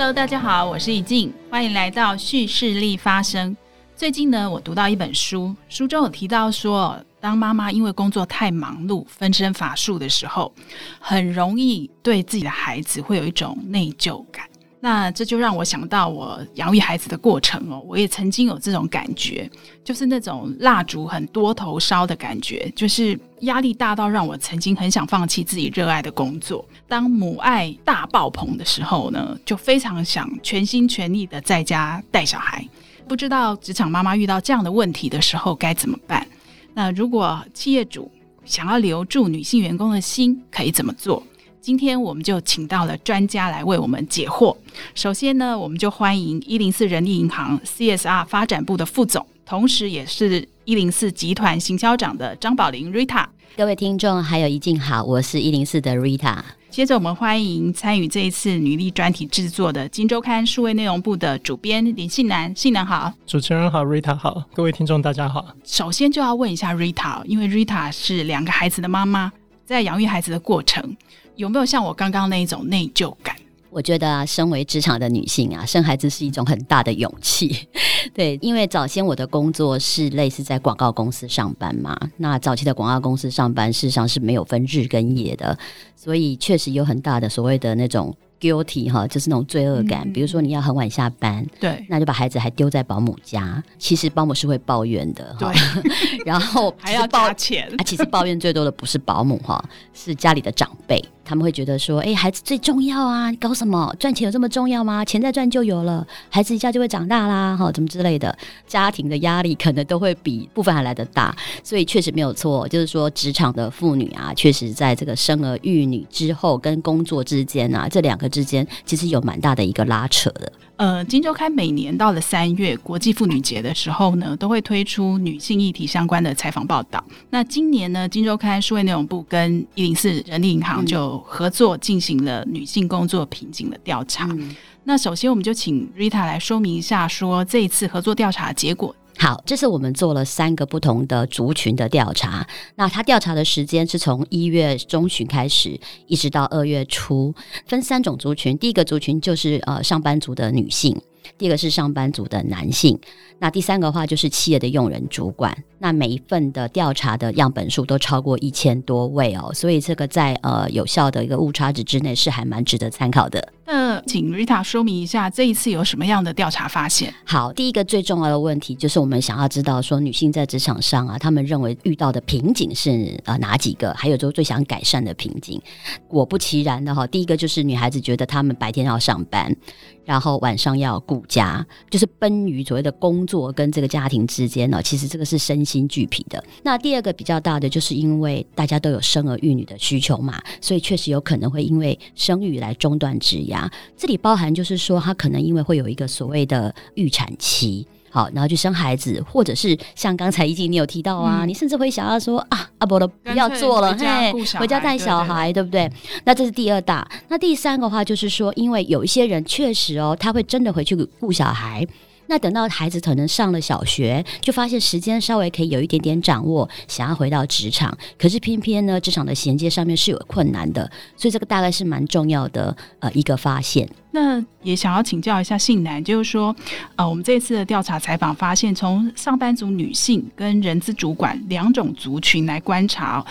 Hello，大家好，我是李静，欢迎来到叙事力发声。最近呢，我读到一本书，书中有提到说，当妈妈因为工作太忙碌、分身乏术的时候，很容易对自己的孩子会有一种内疚感。那这就让我想到我养育孩子的过程哦，我也曾经有这种感觉，就是那种蜡烛很多头烧的感觉，就是压力大到让我曾经很想放弃自己热爱的工作。当母爱大爆棚的时候呢，就非常想全心全力的在家带小孩。不知道职场妈妈遇到这样的问题的时候该怎么办？那如果企业主想要留住女性员工的心，可以怎么做？今天我们就请到了专家来为我们解惑。首先呢，我们就欢迎一零四人力银行 CSR 发展部的副总，同时也是一零四集团行销长的张宝玲 Rita。各位听众还有一静好，我是一零四的 Rita。接着我们欢迎参与这一次女力专题制作的《金周刊》数位内容部的主编林信南，信南好。主持人好，Rita 好，各位听众大家好。首先就要问一下 Rita，因为 Rita 是两个孩子的妈妈，在养育孩子的过程。有没有像我刚刚那一种内疚感？我觉得啊，身为职场的女性啊，生孩子是一种很大的勇气。对，因为早先我的工作是类似在广告公司上班嘛，那早期的广告公司上班事实上是没有分日跟夜的，所以确实有很大的所谓的那种。guilty 哈，就是那种罪恶感。比如说你要很晚下班，对，那就把孩子还丢在保姆家。其实保姆是会抱怨的，哈。然后 还要花钱啊，其实抱怨最多的不是保姆哈，是家里的长辈。他们会觉得说，哎，孩子最重要啊，你搞什么？赚钱有这么重要吗？钱再赚就有了，孩子一下就会长大啦，哈，怎么之类的。家庭的压力可能都会比部分还来得大，所以确实没有错，就是说职场的妇女啊，确实在这个生儿育女之后跟工作之间啊，这两个之间其实有蛮大的一个拉扯的。呃，金周刊每年到了三月国际妇女节的时候呢，都会推出女性议题相关的采访报道。那今年呢，金周刊数位内容部跟一零四人力银行就合作进行了女性工作瓶颈的调查。嗯、那首先，我们就请 Rita 来说明一下，说这一次合作调查结果。好，这次我们做了三个不同的族群的调查。那他调查的时间是从一月中旬开始，一直到二月初，分三种族群。第一个族群就是呃上班族的女性，第二个是上班族的男性，那第三个的话就是企业的用人主管。那每一份的调查的样本数都超过一千多位哦，所以这个在呃有效的一个误差值之内是还蛮值得参考的。那请 Rita 说明一下这一次有什么样的调查发现？好，第一个最重要的问题就是我们想要知道说女性在职场上啊，她们认为遇到的瓶颈是呃哪几个？还有就是最想改善的瓶颈。果不其然的哈，第一个就是女孩子觉得她们白天要上班，然后晚上要顾家，就是奔于所谓的工作跟这个家庭之间呢，其实这个是身心俱疲的。那第二个比较大的就是因为大家都有生儿育女的需求嘛，所以确实有可能会因为生育来中断职涯。这里包含就是说，他可能因为会有一个所谓的预产期，好，然后去生孩子，或者是像刚才一静你有提到啊，嗯、你甚至会想要说啊，阿伯的不要做了，嘿，回家带小孩，对不对？那这是第二大。那第三个话就是说，因为有一些人确实哦，他会真的回去顾小孩。那等到孩子可能上了小学，就发现时间稍微可以有一点点掌握，想要回到职场，可是偏偏呢，职场的衔接上面是有困难的，所以这个大概是蛮重要的呃一个发现。那也想要请教一下信男，就是说，呃，我们这次的调查采访发现，从上班族女性跟人资主管两种族群来观察，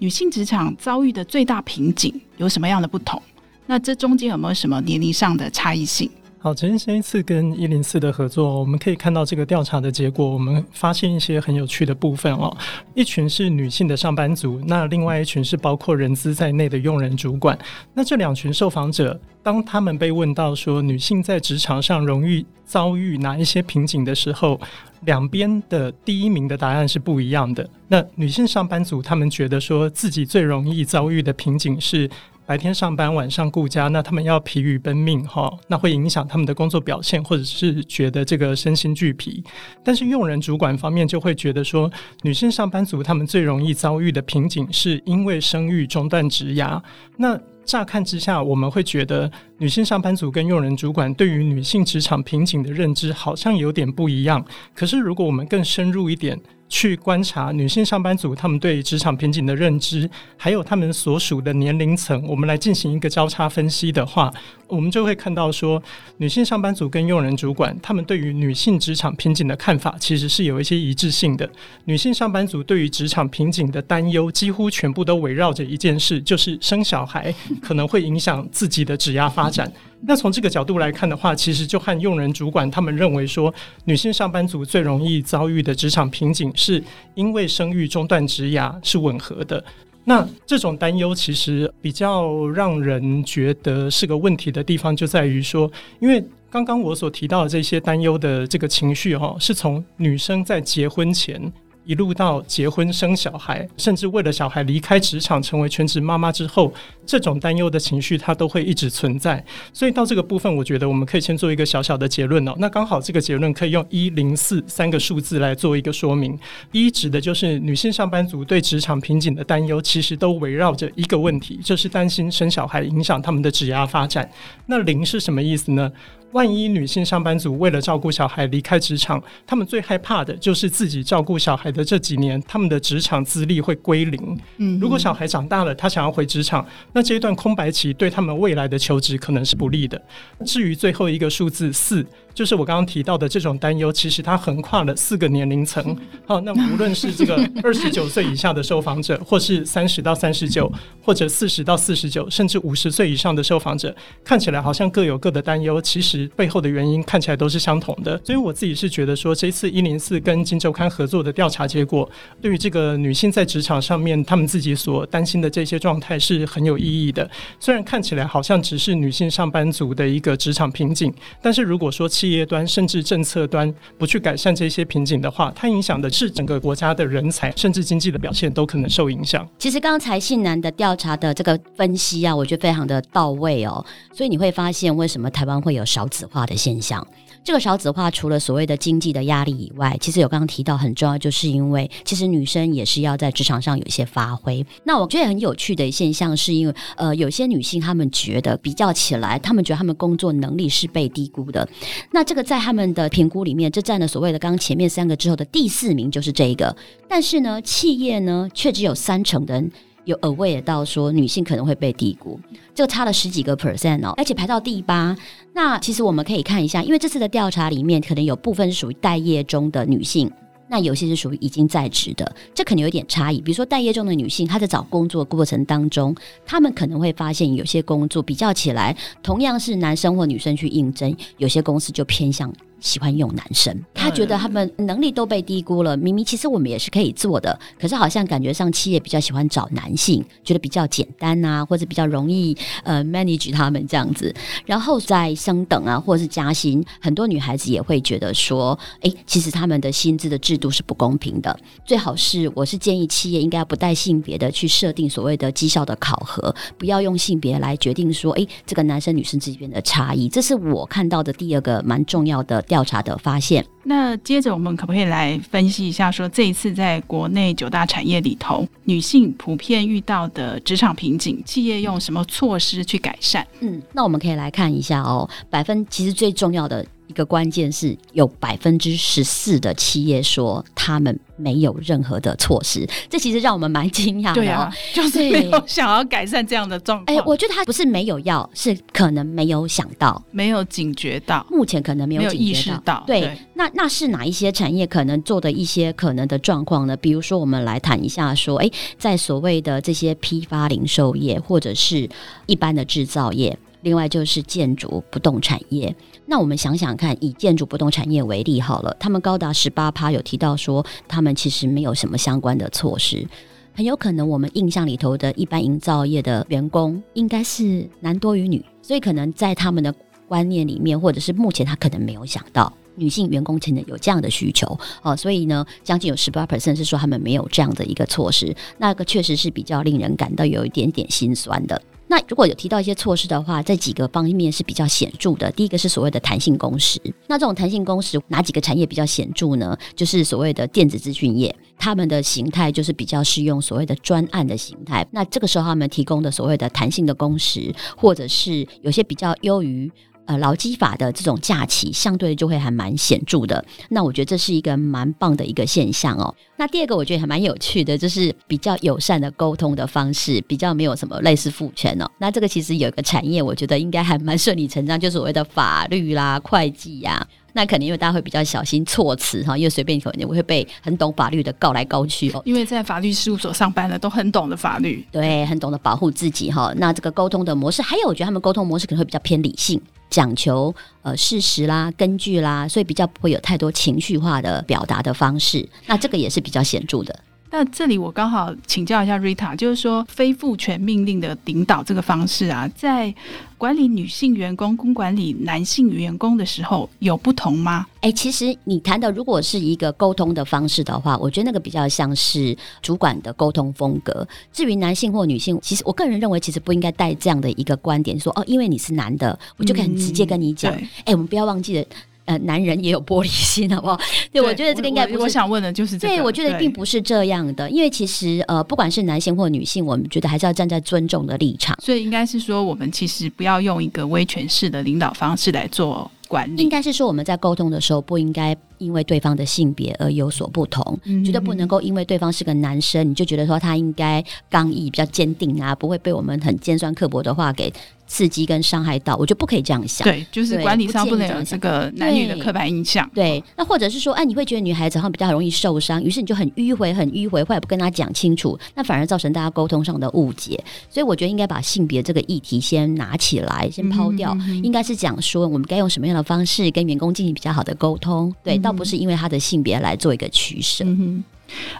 女性职场遭遇的最大瓶颈有什么样的不同？那这中间有没有什么年龄上的差异性？好，其实上一次跟一零四的合作，我们可以看到这个调查的结果，我们发现一些很有趣的部分哦。一群是女性的上班族，那另外一群是包括人资在内的用人主管。那这两群受访者，当他们被问到说女性在职场上容易遭遇哪一些瓶颈的时候，两边的第一名的答案是不一样的。那女性上班族他们觉得说自己最容易遭遇的瓶颈是。白天上班，晚上顾家，那他们要疲于奔命哈，那会影响他们的工作表现，或者是觉得这个身心俱疲。但是用人主管方面就会觉得说，女性上班族他们最容易遭遇的瓶颈，是因为生育中断职涯。那乍看之下，我们会觉得女性上班族跟用人主管对于女性职场瓶颈的认知好像有点不一样。可是如果我们更深入一点，去观察女性上班族他们对职场瓶颈的认知，还有他们所属的年龄层，我们来进行一个交叉分析的话，我们就会看到说，女性上班族跟用人主管他们对于女性职场瓶颈的看法其实是有一些一致性的。女性上班族对于职场瓶颈的担忧，几乎全部都围绕着一件事，就是生小孩可能会影响自己的职业发展。那从这个角度来看的话，其实就和用人主管他们认为说，女性上班族最容易遭遇的职场瓶颈，是因为生育中断职涯是吻合的。那这种担忧其实比较让人觉得是个问题的地方，就在于说，因为刚刚我所提到的这些担忧的这个情绪，哈，是从女生在结婚前。一路到结婚生小孩，甚至为了小孩离开职场成为全职妈妈之后，这种担忧的情绪它都会一直存在。所以到这个部分，我觉得我们可以先做一个小小的结论哦。那刚好这个结论可以用一零四三个数字来做一个说明。一指的就是女性上班族对职场瓶颈的担忧，其实都围绕着一个问题，就是担心生小孩影响他们的职业发展。那零是什么意思呢？万一女性上班族为了照顾小孩离开职场，他们最害怕的就是自己照顾小孩的这几年，他们的职场资历会归零。嗯，如果小孩长大了，他想要回职场，那这一段空白期对他们未来的求职可能是不利的。至于最后一个数字四。就是我刚刚提到的这种担忧，其实它横跨了四个年龄层。好，那无论是这个 二十九岁以下的受访者，或是三十到三十九，或者四十到四十九，甚至五十岁以上的受访者，看起来好像各有各的担忧，其实背后的原因看起来都是相同的。所以我自己是觉得说，这一次一零四跟金周刊合作的调查结果，对于这个女性在职场上面她们自己所担心的这些状态是很有意义的。虽然看起来好像只是女性上班族的一个职场瓶颈，但是如果说企业端甚至政策端不去改善这些瓶颈的话，它影响的是整个国家的人才，甚至经济的表现都可能受影响。其实刚才信南的调查的这个分析啊，我觉得非常的到位哦。所以你会发现，为什么台湾会有少子化的现象？这个少子化除了所谓的经济的压力以外，其实有刚刚提到很重要，就是因为其实女生也是要在职场上有一些发挥。那我觉得很有趣的现象，是因为呃，有些女性她们觉得比较起来，她们觉得她们工作能力是被低估的。那这个在他们的评估里面，这占了所谓的刚刚前面三个之后的第四名，就是这一个。但是呢，企业呢却只有三成的人。有 aware 到说女性可能会被低估，这个差了十几个 percent 哦，而且排到第八。那其实我们可以看一下，因为这次的调查里面可能有部分是属于待业中的女性，那有些是属于已经在职的，这可能有点差异。比如说待业中的女性，她在找工作过程当中，她们可能会发现有些工作比较起来，同样是男生或女生去应征，有些公司就偏向。喜欢用男生，他觉得他们能力都被低估了。明明其实我们也是可以做的，可是好像感觉上企业比较喜欢找男性，觉得比较简单啊，或者比较容易呃 manage 他们这样子。然后在升等啊，或者是加薪，很多女孩子也会觉得说，哎，其实他们的薪资的制度是不公平的。最好是我是建议企业应该不带性别的去设定所谓的绩效的考核，不要用性别来决定说，哎，这个男生女生之间的差异。这是我看到的第二个蛮重要的。调查的发现。那接着我们可不可以来分析一下，说这一次在国内九大产业里头，女性普遍遇到的职场瓶颈，企业用什么措施去改善？嗯，那我们可以来看一下哦，百分其实最重要的。一个关键是有百分之十四的企业说他们没有任何的措施，这其实让我们蛮惊讶的。对啊，就是没有想要改善这样的状况。哎、欸，我觉得他不是没有要，是可能没有想到，没有警觉到，目前可能没有，警觉到，没有意识到。对，对，那那是哪一些产业可能做的一些可能的状况呢？比如说，我们来谈一下，说，哎，在所谓的这些批发零售业，或者是一般的制造业。另外就是建筑不动产业，那我们想想看，以建筑不动产业为例好了，他们高达十八趴有提到说，他们其实没有什么相关的措施，很有可能我们印象里头的一般营造业的员工应该是男多于女，所以可能在他们的观念里面，或者是目前他可能没有想到女性员工可能有这样的需求。哦，所以呢，将近有十八 percent 是说他们没有这样的一个措施，那个确实是比较令人感到有一点点心酸的。那如果有提到一些措施的话，这几个方面是比较显著的。第一个是所谓的弹性工时。那这种弹性工时哪几个产业比较显著呢？就是所谓的电子资讯业，他们的形态就是比较适用所谓的专案的形态。那这个时候他们提供的所谓的弹性的工时，或者是有些比较优于。呃劳基法的这种假期，相对就会还蛮显著的。那我觉得这是一个蛮棒的一个现象哦。那第二个我觉得还蛮有趣的，就是比较友善的沟通的方式，比较没有什么类似父权哦。那这个其实有一个产业，我觉得应该还蛮顺理成章，就是所谓的法律啦、会计呀、啊。那可能因为大家会比较小心措辞哈，因为随便可能会被很懂法律的告来告去哦。因为在法律事务所上班的都很懂得法律，对，很懂得保护自己哈。那这个沟通的模式，还有我觉得他们沟通模式可能会比较偏理性，讲求呃事实啦、根据啦，所以比较不会有太多情绪化的表达的方式。那这个也是比较显著的。那这里我刚好请教一下 Rita，就是说非父权命令的领导这个方式啊，在管理女性员工跟管理男性员工的时候有不同吗？哎，其实你谈的如果是一个沟通的方式的话，我觉得那个比较像是主管的沟通风格。至于男性或女性，其实我个人认为其实不应该带这样的一个观点，说哦，因为你是男的，我就可以很直接跟你讲。哎、嗯，我们不要忘记了。呃，男人也有玻璃心，好不好？对，对我觉得这个应该不是。我，我想问的就是这个。对，我觉得并不是这样的，因为其实呃，不管是男性或女性，我们觉得还是要站在尊重的立场。所以应该是说，我们其实不要用一个威权式的领导方式来做管理。应该是说，我们在沟通的时候，不应该因为对方的性别而有所不同，嗯、绝对不能够因为对方是个男生，你就觉得说他应该刚毅、比较坚定啊，不会被我们很尖酸刻薄的话给。刺激跟伤害到，我就不可以这样想。对，就是管理上不能有这个男女的刻板印象。对，对，那或者是说，哎，你会觉得女孩子好像比较容易受伤，于是你就很迂回、很迂回，或者不跟她讲清楚，那反而造成大家沟通上的误解。所以我觉得应该把性别这个议题先拿起来，先抛掉，应该是讲说我们该用什么样的方式跟员工进行比较好的沟通。对，倒不是因为他的性别来做一个取舍。嗯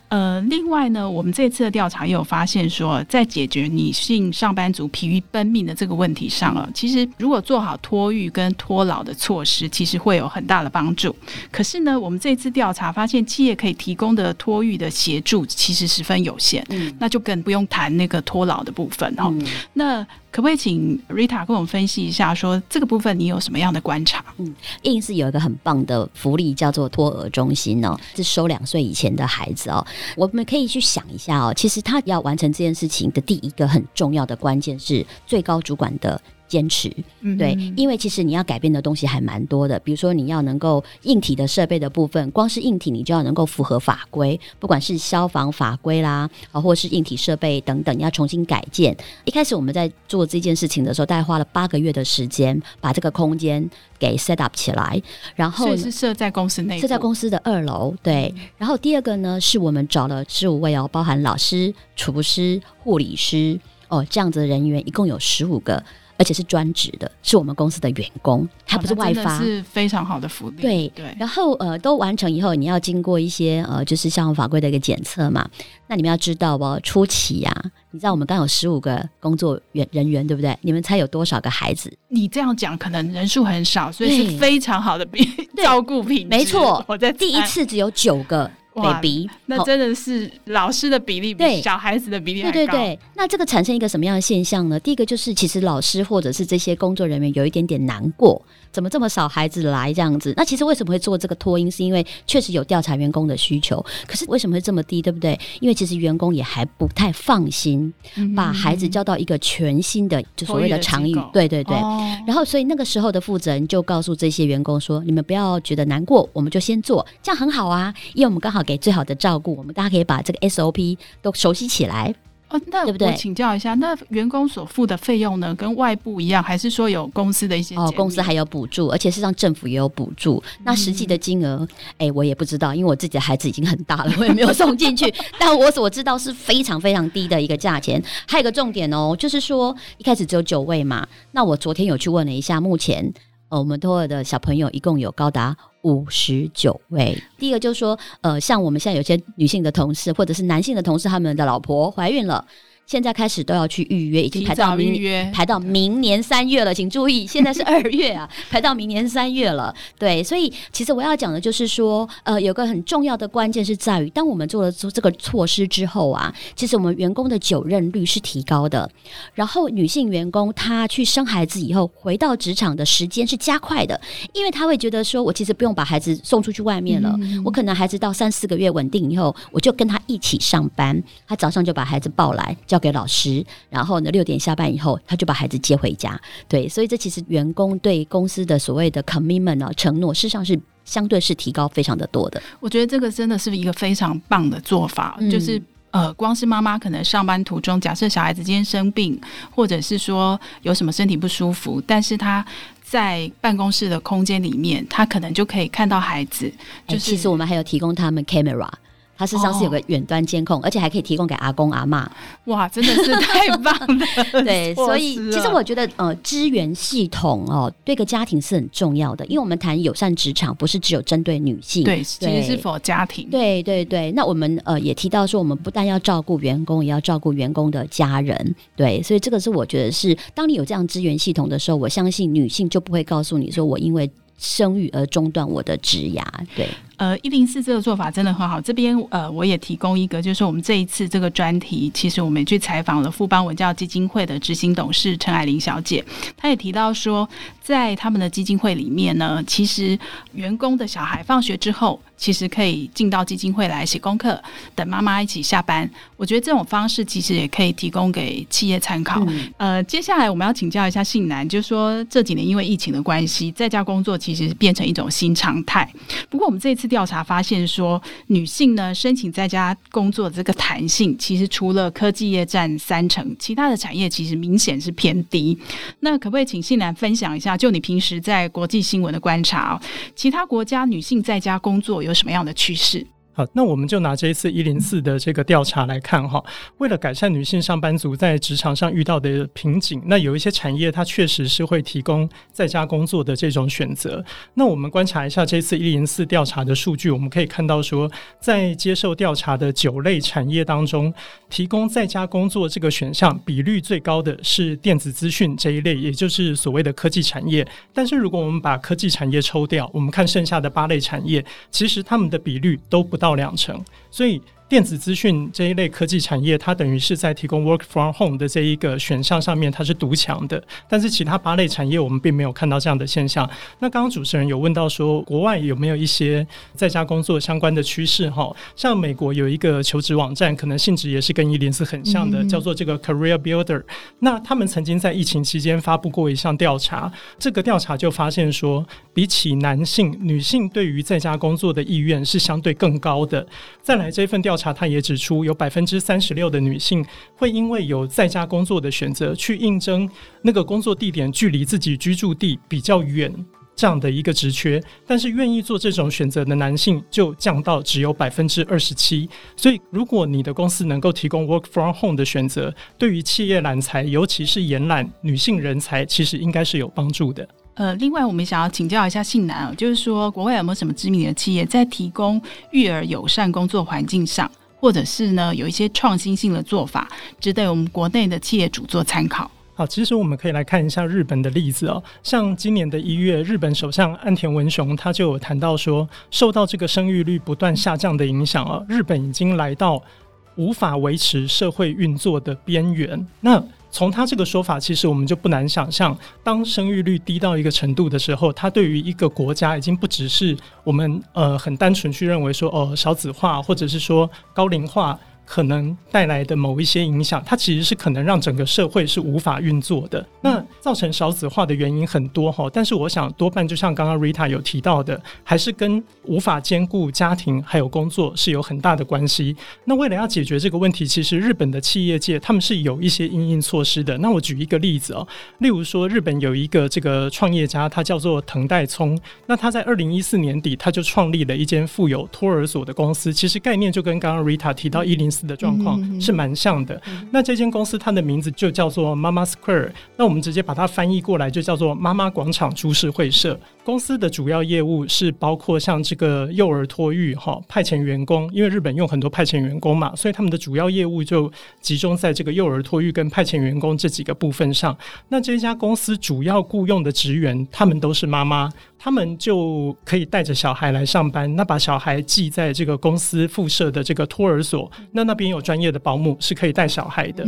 呃，另外呢，我们这次的调查也有发现说，在解决女性上班族疲于奔命的这个问题上啊，其实如果做好托育跟托老的措施，其实会有很大的帮助。可是呢，我们这次调查发现，企业可以提供的托育的协助其实十分有限，嗯，那就更不用谈那个托老的部分哈。嗯、那可不可以请 Rita 跟我们分析一下，说这个部分你有什么样的观察？嗯，硬是有一个很棒的福利叫做托儿中心哦，是收两岁以前的孩子哦。我们可以去想一下哦，其实他要完成这件事情的第一个很重要的关键是最高主管的。坚持，嗯对，因为其实你要改变的东西还蛮多的，比如说你要能够硬体的设备的部分，光是硬体你就要能够符合法规，不管是消防法规啦，啊，或是硬体设备等等，你要重新改建。一开始我们在做这件事情的时候，大概花了八个月的时间，把这个空间给 set up 起来，然后是设在公司内，设在公司的二楼，对。然后第二个呢，是我们找了十五位哦，包含老师、厨师、护理师哦这样子的人员，一共有十五个。而且是专职的，是我们公司的员工，他不是外发，是非常好的福利。对对，然后呃，都完成以后，你要经过一些呃，就是消防法规的一个检测嘛。那你们要知道哦，初期呀、啊，你知道我们刚有十五个工作员人员，对不对？你们猜有多少个孩子？你这样讲，可能人数很少，所以是非常好的比照顾品质。没错，我在第一次只有九个。baby，那真的是老师的比例比小孩子的比例还高。对对对，那这个产生一个什么样的现象呢？第一个就是，其实老师或者是这些工作人员有一点点难过。怎么这么少孩子来这样子？那其实为什么会做这个托婴？是因为确实有调查员工的需求。可是为什么会这么低？对不对？因为其实员工也还不太放心把孩子交到一个全新的就所谓的场域。对对对。哦、然后所以那个时候的负责人就告诉这些员工说：“你们不要觉得难过，我们就先做，这样很好啊。因为我们刚好给最好的照顾，我们大家可以把这个 SOP 都熟悉起来。”哦，那对不对请教一下，那员工所付的费用呢，跟外部一样，还是说有公司的一些？哦，公司还有补助，而且事实上政府也有补助。嗯、那实际的金额，哎、欸，我也不知道，因为我自己的孩子已经很大了，我也没有送进去。但我所知道是非常非常低的一个价钱。还有一个重点哦，就是说一开始只有九位嘛，那我昨天有去问了一下，目前呃，我们托儿的小朋友一共有高达。五十九位。第一个就是说，呃，像我们现在有些女性的同事，或者是男性的同事，他们的老婆怀孕了。现在开始都要去预约，已经排到明年，排到明年三月了。请注意，现在是二月啊，排到明年三月了。对，所以其实我要讲的就是说，呃，有个很重要的关键是在于，当我们做了做这个措施之后啊，其实我们员工的久任率是提高的。然后女性员工她去生孩子以后回到职场的时间是加快的，因为她会觉得说，我其实不用把孩子送出去外面了，嗯、我可能孩子到三四个月稳定以后，我就跟他一起上班，他早上就把孩子抱来叫。给老师，然后呢六点下班以后，他就把孩子接回家。对，所以这其实员工对公司的所谓的 commitment 啊承诺，事实上是相对是提高非常的多的。我觉得这个真的是一个非常棒的做法，嗯、就是。呃，光是妈妈可能上班途中，假设小孩子今天生病，或者是说有什么身体不舒服，但是他在办公室的空间里面，他可能就可以看到孩子。就是、欸、其实我们还有提供他们 camera。它事实上是有个远端监控，哦，而且还可以提供给阿公阿妈。哇，真的是太棒了！对，所以其实我觉得呃，支援系统哦，对个家庭是很重要的，因为我们谈友善职场，不是只有针对女性，对，其实是否家庭。对对对，那我们呃也提到说，我们不但要照顾员工，也要照顾员工的家人。对，所以这个是我觉得是，当你有这样资源系统的时候，我相信女性就不会告诉你说我因为生育而中断我的职涯。对。呃，一零四这个做法真的很好。这边呃，我也提供一个，就是我们这一次这个专题，其实我们也去采访了富邦文教基金会的执行董事陈爱玲小姐，她也提到说，在他们的基金会里面呢，其实员工的小孩放学之后，其实可以进到基金会来写功课，等妈妈一起下班。我觉得这种方式其实也可以提供给企业参考。嗯、呃，接下来我们要请教一下信男，就是说这几年因为疫情的关系，在家工作其实变成一种新常态。不过我们这一次。调查发现说，女性呢申请在家工作的这个弹性，其实除了科技业占三成，其他的产业其实明显是偏低。那可不可以请信兰分享一下，就你平时在国际新闻的观察，其他国家女性在家工作有什么样的趋势？那我们就拿这一次一零四的这个调查来看哈。为了改善女性上班族在职场上遇到的瓶颈，那有一些产业它确实是会提供在家工作的这种选择。那我们观察一下这次一零四调查的数据，我们可以看到说，在接受调查的九类产业当中，提供在家工作这个选项比率最高的是电子资讯这一类，也就是所谓的科技产业。但是如果我们把科技产业抽掉，我们看剩下的八类产业，其实他们的比率都不到到两成，所以。电子资讯这一类科技产业，它等于是在提供 work from home 的这一个选项上面，它是独强的。但是其他八类产业，我们并没有看到这样的现象。那刚刚主持人有问到说，国外有没有一些在家工作相关的趋势？哈，像美国有一个求职网站，可能性质也是跟伊林斯很像的，叫做这个 Career Builder。那他们曾经在疫情期间发布过一项调查，这个调查就发现说，比起男性，女性对于在家工作的意愿是相对更高的。再来这份调查。他也指出，有百分之三十六的女性会因为有在家工作的选择，去应征那个工作地点距离自己居住地比较远这样的一个职缺，但是愿意做这种选择的男性就降到只有百分之二十七。所以，如果你的公司能够提供 work from home 的选择，对于企业揽才，尤其是延揽女性人才，其实应该是有帮助的。呃，另外我们想要请教一下信男啊，就是说国外有没有什么知名的企业在提供育儿友善工作环境上，或者是呢有一些创新性的做法，值得我们国内的企业主做参考？好，其实我们可以来看一下日本的例子哦。像今年的一月，日本首相岸田文雄他就有谈到说，受到这个生育率不断下降的影响啊，日本已经来到无法维持社会运作的边缘。那从他这个说法，其实我们就不难想象，当生育率低到一个程度的时候，它对于一个国家已经不只是我们呃很单纯去认为说哦少子化，或者是说高龄化。可能带来的某一些影响，它其实是可能让整个社会是无法运作的。那造成少子化的原因很多哈，但是我想多半就像刚刚 Rita 有提到的，还是跟无法兼顾家庭还有工作是有很大的关系。那为了要解决这个问题，其实日本的企业界他们是有一些因应措施的。那我举一个例子哦，例如说日本有一个这个创业家，他叫做藤代聪，那他在二零一四年底他就创立了一间富有托儿所的公司，其实概念就跟刚刚 Rita 提到一零四。的状况是蛮像的。那这间公司它的名字就叫做 Mama Square，那我们直接把它翻译过来就叫做妈妈广场株式会社。公司的主要业务是包括像这个幼儿托育哈，派遣员工，因为日本用很多派遣员工嘛，所以他们的主要业务就集中在这个幼儿托育跟派遣员工这几个部分上。那这家公司主要雇佣的职员，他们都是妈妈，他们就可以带着小孩来上班，那把小孩寄在这个公司附设的这个托儿所，那那边有专业的保姆是可以带小孩的。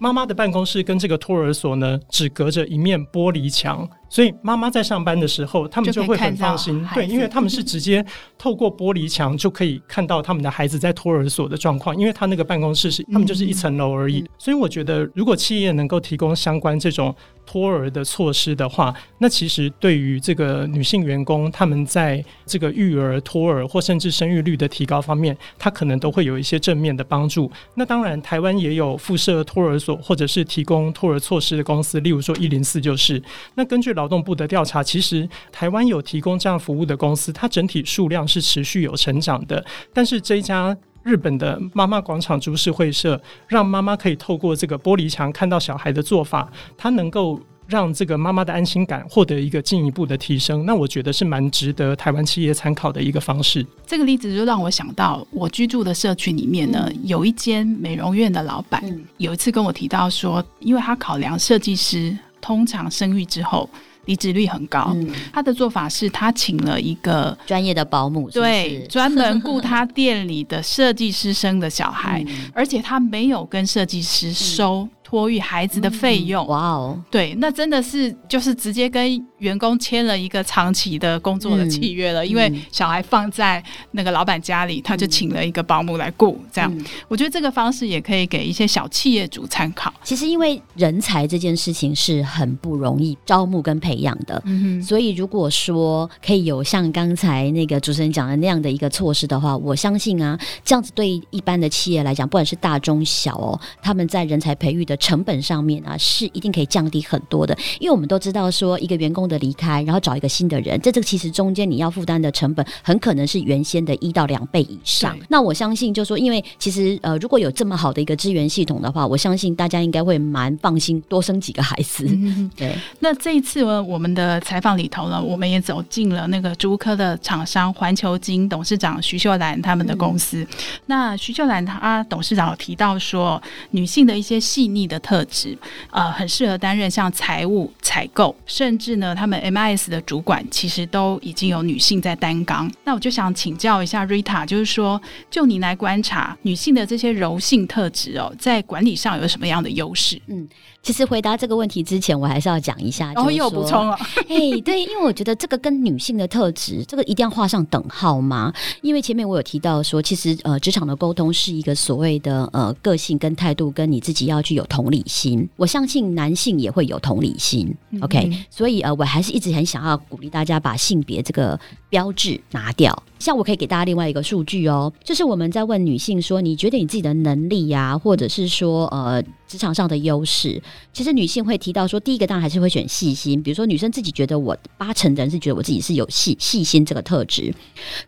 妈妈的办公室跟这个托儿所呢，只隔着一面玻璃墙。所以妈妈在上班的时候，他们就会很放心，对，因为他们是直接透过玻璃墙就可以看到他们的孩子在托儿所的状况，因为他那个办公室是他们就是一层楼而已，嗯、所以我觉得如果企业能够提供相关这种托儿的措施的话，那其实对于这个女性员工，他们在这个育儿、托儿或甚至生育率的提高方面，他可能都会有一些正面的帮助。那当然，台湾也有附设托儿所或者是提供托儿措施的公司，例如说一零四就是。那根据劳动部的调查，其实台湾有提供这样服务的公司，它整体数量是持续有成长的。但是这一家日本的妈妈广场株式会社，让妈妈可以透过这个玻璃墙看到小孩的做法，它能够让这个妈妈的安心感获得一个进一步的提升。那我觉得是蛮值得台湾企业参考的一个方式。这个例子就让我想到，我居住的社区里面呢，有一间美容院的老板，有一次跟我提到说，因为他考量设计师。通常生育之后离职率很高，嗯、他的做法是他请了一个专业的保姆是是，对，专门雇他店里的设计师生的小孩，嗯、而且他没有跟设计师收。嗯托育孩子的费用，哇哦、嗯，对，那真的是就是直接跟员工签了一个长期的工作的契约了，嗯、因为小孩放在那个老板家里，他就请了一个保姆来雇，这样，嗯、我觉得这个方式也可以给一些小企业主参考。其实，因为人才这件事情是很不容易招募跟培养的，嗯哼，所以如果说可以有像刚才那个主持人讲的那样的一个措施的话，我相信啊，这样子对一般的企业来讲，不管是大中小哦，他们在人才培育的。成本上面啊，是一定可以降低很多的，因为我们都知道说，一个员工的离开，然后找一个新的人，在这个其实中间你要负担的成本，很可能是原先的一到两倍以上。那我相信，就说，因为其实呃，如果有这么好的一个资源系统的话，我相信大家应该会蛮放心，多生几个孩子。嗯、对。那这一次呢，我们的采访里头呢，我们也走进了那个竹科的厂商环球金董事长徐秀兰他们的公司。嗯、那徐秀兰她董事长有提到说，女性的一些细腻。的特质，呃，很适合担任像财务、采购，甚至呢，他们 MIS 的主管其实都已经有女性在担纲。那我就想请教一下 Rita，就是说，就你来观察女性的这些柔性特质哦，在管理上有什么样的优势？嗯。其实回答这个问题之前，我还是要讲一下。然后又补充了，哎，对，因为我觉得这个跟女性的特质，这个一定要画上等号吗？因为前面我有提到说，其实呃，职场的沟通是一个所谓的呃个性跟态度，跟你自己要具有同理心。我相信男性也会有同理心。嗯、OK，所以呃，我还是一直很想要鼓励大家把性别这个标志拿掉。像我可以给大家另外一个数据哦，就是我们在问女性说，你觉得你自己的能力呀、啊，或者是说呃。职场上的优势，其实女性会提到说，第一个当然还是会选细心。比如说，女生自己觉得我八成的人是觉得我自己是有细细心这个特质，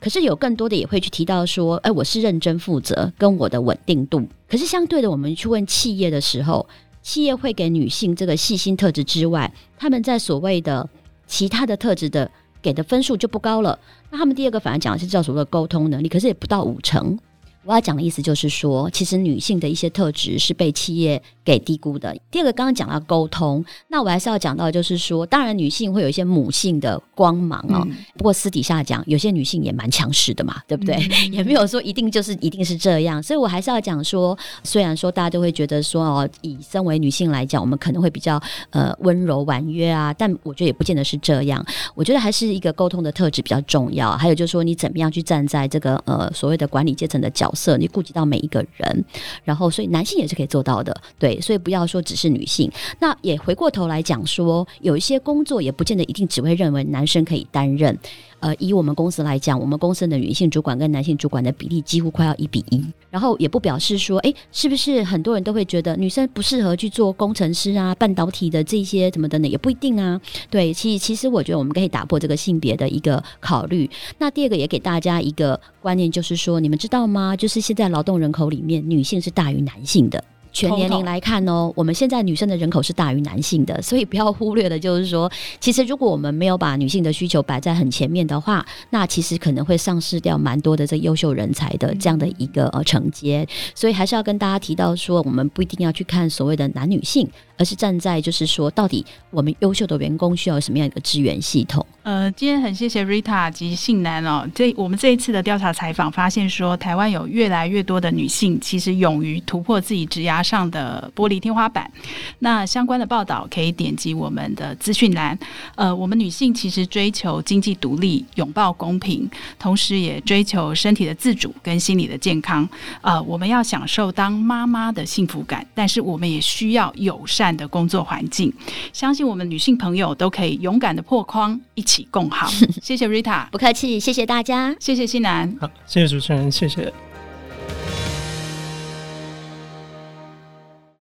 可是有更多的也会去提到说，哎，我是认真负责跟我的稳定度。可是相对的，我们去问企业的时候，企业会给女性这个细心特质之外，他们在所谓的其他的特质的给的分数就不高了。那他们第二个反而讲的是叫所谓的沟通能力，可是也不到五成。我要讲的意思就是说，其实女性的一些特质是被企业给低估的。第二个，刚刚讲到沟通，那我还是要讲到，就是说，当然女性会有一些母性的光芒哦。嗯、不过私底下讲，有些女性也蛮强势的嘛，对不对？嗯、也没有说一定就是一定是这样。所以我还是要讲说，虽然说大家都会觉得说哦，以身为女性来讲，我们可能会比较呃温柔婉约啊，但我觉得也不见得是这样。我觉得还是一个沟通的特质比较重要。还有就是说，你怎么样去站在这个呃所谓的管理阶层的角色。色，你顾及到每一个人，然后所以男性也是可以做到的，对，所以不要说只是女性。那也回过头来讲说，有一些工作也不见得一定只会认为男生可以担任。呃，以我们公司来讲，我们公司的女性主管跟男性主管的比例几乎快要一比一。然后也不表示说，哎，是不是很多人都会觉得女生不适合去做工程师啊、半导体的这些什么的呢？也不一定啊。对，其其实我觉得我们可以打破这个性别的一个考虑。那第二个也给大家一个观念，就是说，你们知道吗？就是现在劳动人口里面，女性是大于男性的。全年龄来看哦，我们现在女生的人口是大于男性的，所以不要忽略的，就是说，其实如果我们没有把女性的需求摆在很前面的话，那其实可能会丧失掉蛮多的这优秀人才的这样的一个呃承接。所以还是要跟大家提到说，我们不一定要去看所谓的男女性。而是站在就是说，到底我们优秀的员工需要什么样一个支援系统？呃，今天很谢谢 Rita 及信男哦。这我们这一次的调查采访发现说，台湾有越来越多的女性其实勇于突破自己职涯上的玻璃天花板。那相关的报道可以点击我们的资讯栏。呃，我们女性其实追求经济独立，拥抱公平，同时也追求身体的自主跟心理的健康。呃，我们要享受当妈妈的幸福感，但是我们也需要友善的工作环境。相信我们女性朋友都可以勇敢的破框，一起共好。谢谢 Rita，不客气，谢谢大家，谢谢西南，好，谢谢主持人，谢谢。